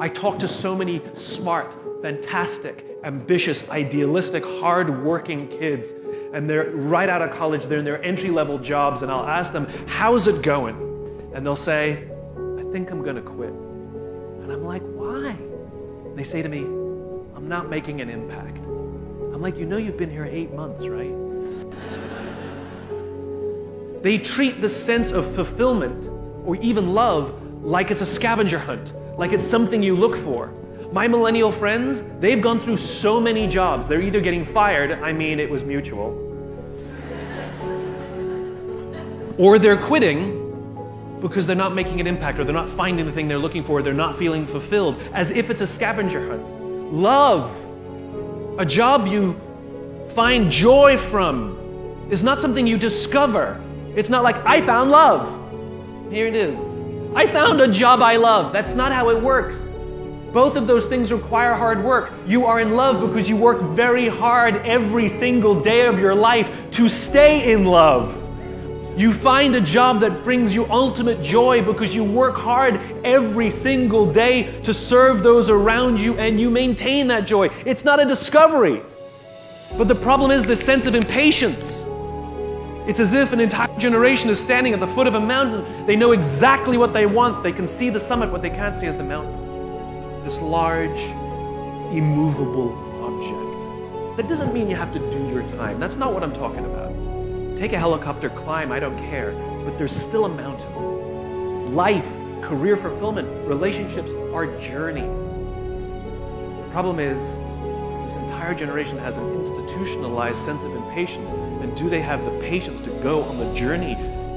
I talk to so many smart, fantastic, ambitious, idealistic, hard-working kids, and they're right out of college, they're in their entry-level jobs, and I'll ask them, how's it going? And they'll say, I think I'm gonna quit. And I'm like, why? And they say to me, I'm not making an impact. I'm like, you know you've been here eight months, right? They treat the sense of fulfillment or even love like it's a scavenger hunt, like it's something you look for. My millennial friends, they've gone through so many jobs. They're either getting fired, I mean, it was mutual, or they're quitting because they're not making an impact or they're not finding the thing they're looking for, or they're not feeling fulfilled, as if it's a scavenger hunt. Love, a job you find joy from, is not something you discover. It's not like, I found love. Here it is. I found a job I love. That's not how it works. Both of those things require hard work. You are in love because you work very hard every single day of your life to stay in love. You find a job that brings you ultimate joy because you work hard every single day to serve those around you and you maintain that joy. It's not a discovery. But the problem is the sense of impatience. It's as if an entire generation is standing at the foot of a mountain. They know exactly what they want. They can see the summit. What they can't see is the mountain. This large, immovable object. That doesn't mean you have to do your time. That's not what I'm talking about. Take a helicopter, climb, I don't care. But there's still a mountain. Life, career fulfillment, relationships are journeys. The problem is, entire generation has an institutionalized sense of impatience. And do they have the patience to go on the journey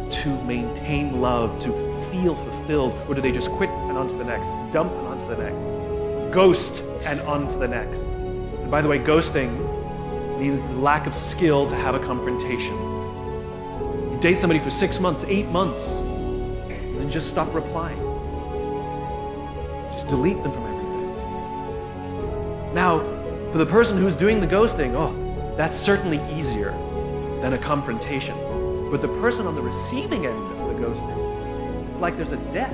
to maintain love, to feel fulfilled? Or do they just quit and on to the next, dump and on to the next, ghost and on to the next? And by the way, ghosting means lack of skill to have a confrontation. You date somebody for six months, eight months, and then just stop replying. Just delete them from everything. Now, for the person who's doing the ghosting, oh, that's certainly easier than a confrontation. But the person on the receiving end of the ghosting, it's like there's a death.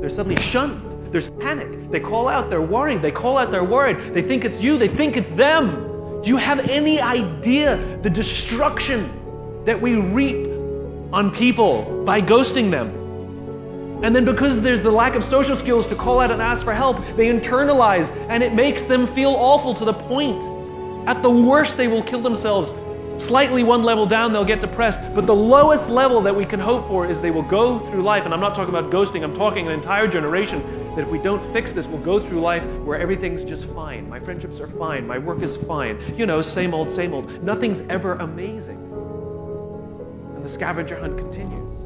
They're suddenly shunned. There's panic. They call out, they're worried. They call out, they're worried. They think it's you, they think it's them. Do you have any idea the destruction that we reap on people by ghosting them? And then because there's the lack of social skills to call out and ask for help, they internalize and it makes them feel awful to the point. At the worst, they will kill themselves. Slightly one level down, they'll get depressed. But the lowest level that we can hope for is they will go through life. And I'm not talking about ghosting, I'm talking an entire generation that if we don't fix this, we'll go through life where everything's just fine. My friendships are fine. My work is fine. You know, same old, same old. Nothing's ever amazing. And the scavenger hunt continues.